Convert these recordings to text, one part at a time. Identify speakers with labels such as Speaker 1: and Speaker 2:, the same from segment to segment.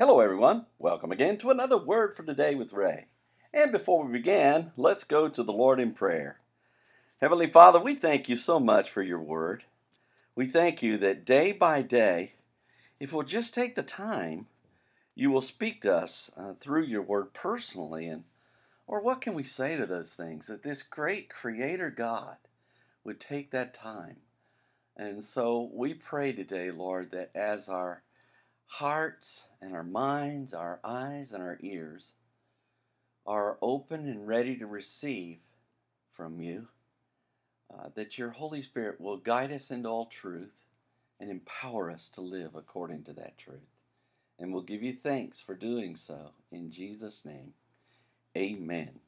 Speaker 1: Hello, everyone. Welcome again to another Word for Today with Ray. And before we begin, let's go to the Lord in prayer. Heavenly Father, we thank you so much for your Word. We thank you that day by day, if we'll just take the time, you will speak to us uh, through your Word personally. And or what can we say to those things? That this great Creator God would take that time. And so we pray today, Lord, that as our hearts and our minds, our eyes and our ears are open and ready to receive from you, uh, that your Holy Spirit will guide us into all truth and empower us to live according to that truth. And we'll give you thanks for doing so. In Jesus' name, amen.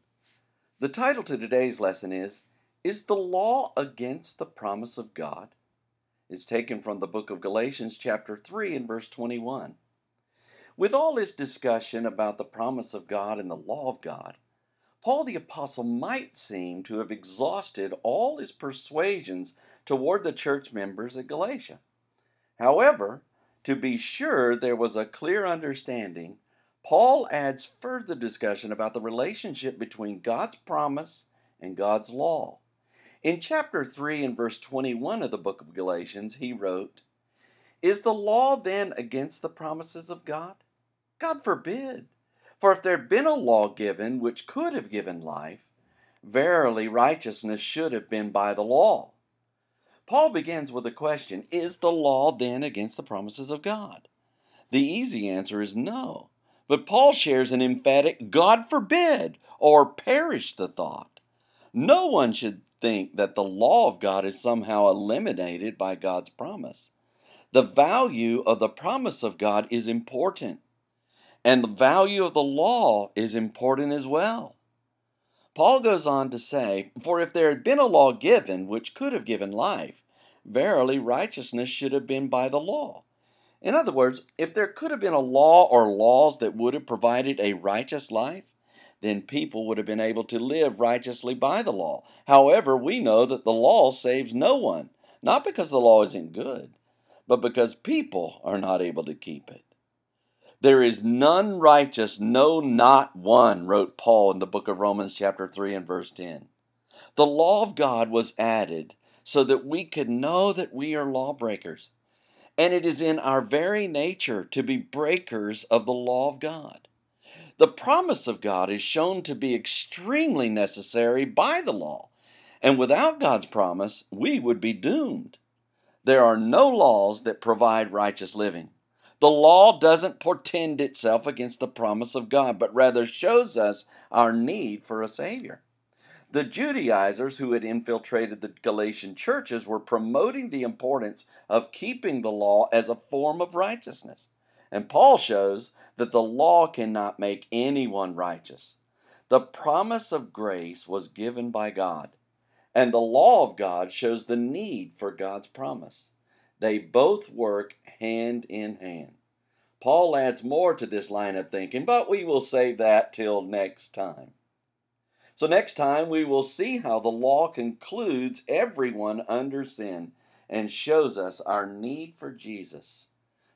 Speaker 1: The title to today's lesson is Is the Law Against the Promise of God? Is taken from the book of Galatians, chapter 3, and verse 21. With all this discussion about the promise of God and the law of God, Paul the Apostle might seem to have exhausted all his persuasions toward the church members at Galatia. However, to be sure there was a clear understanding, Paul adds further discussion about the relationship between God's promise and God's law. In chapter 3 and verse 21 of the book of Galatians, he wrote, Is the law then against the promises of God? God forbid. For if there had been a law given which could have given life, verily righteousness should have been by the law. Paul begins with a question Is the law then against the promises of God? The easy answer is no. But Paul shares an emphatic God forbid, or perish the thought. No one should think that the law of God is somehow eliminated by God's promise. The value of the promise of God is important, and the value of the law is important as well. Paul goes on to say, For if there had been a law given which could have given life, verily righteousness should have been by the law. In other words, if there could have been a law or laws that would have provided a righteous life, then people would have been able to live righteously by the law. However, we know that the law saves no one, not because the law isn't good, but because people are not able to keep it. There is none righteous, no, not one, wrote Paul in the book of Romans, chapter 3 and verse 10. The law of God was added so that we could know that we are lawbreakers. And it is in our very nature to be breakers of the law of God. The promise of God is shown to be extremely necessary by the law, and without God's promise, we would be doomed. There are no laws that provide righteous living. The law doesn't portend itself against the promise of God, but rather shows us our need for a Savior. The Judaizers who had infiltrated the Galatian churches were promoting the importance of keeping the law as a form of righteousness. And Paul shows that the law cannot make anyone righteous. The promise of grace was given by God, and the law of God shows the need for God's promise. They both work hand in hand. Paul adds more to this line of thinking, but we will save that till next time. So, next time we will see how the law concludes everyone under sin and shows us our need for Jesus.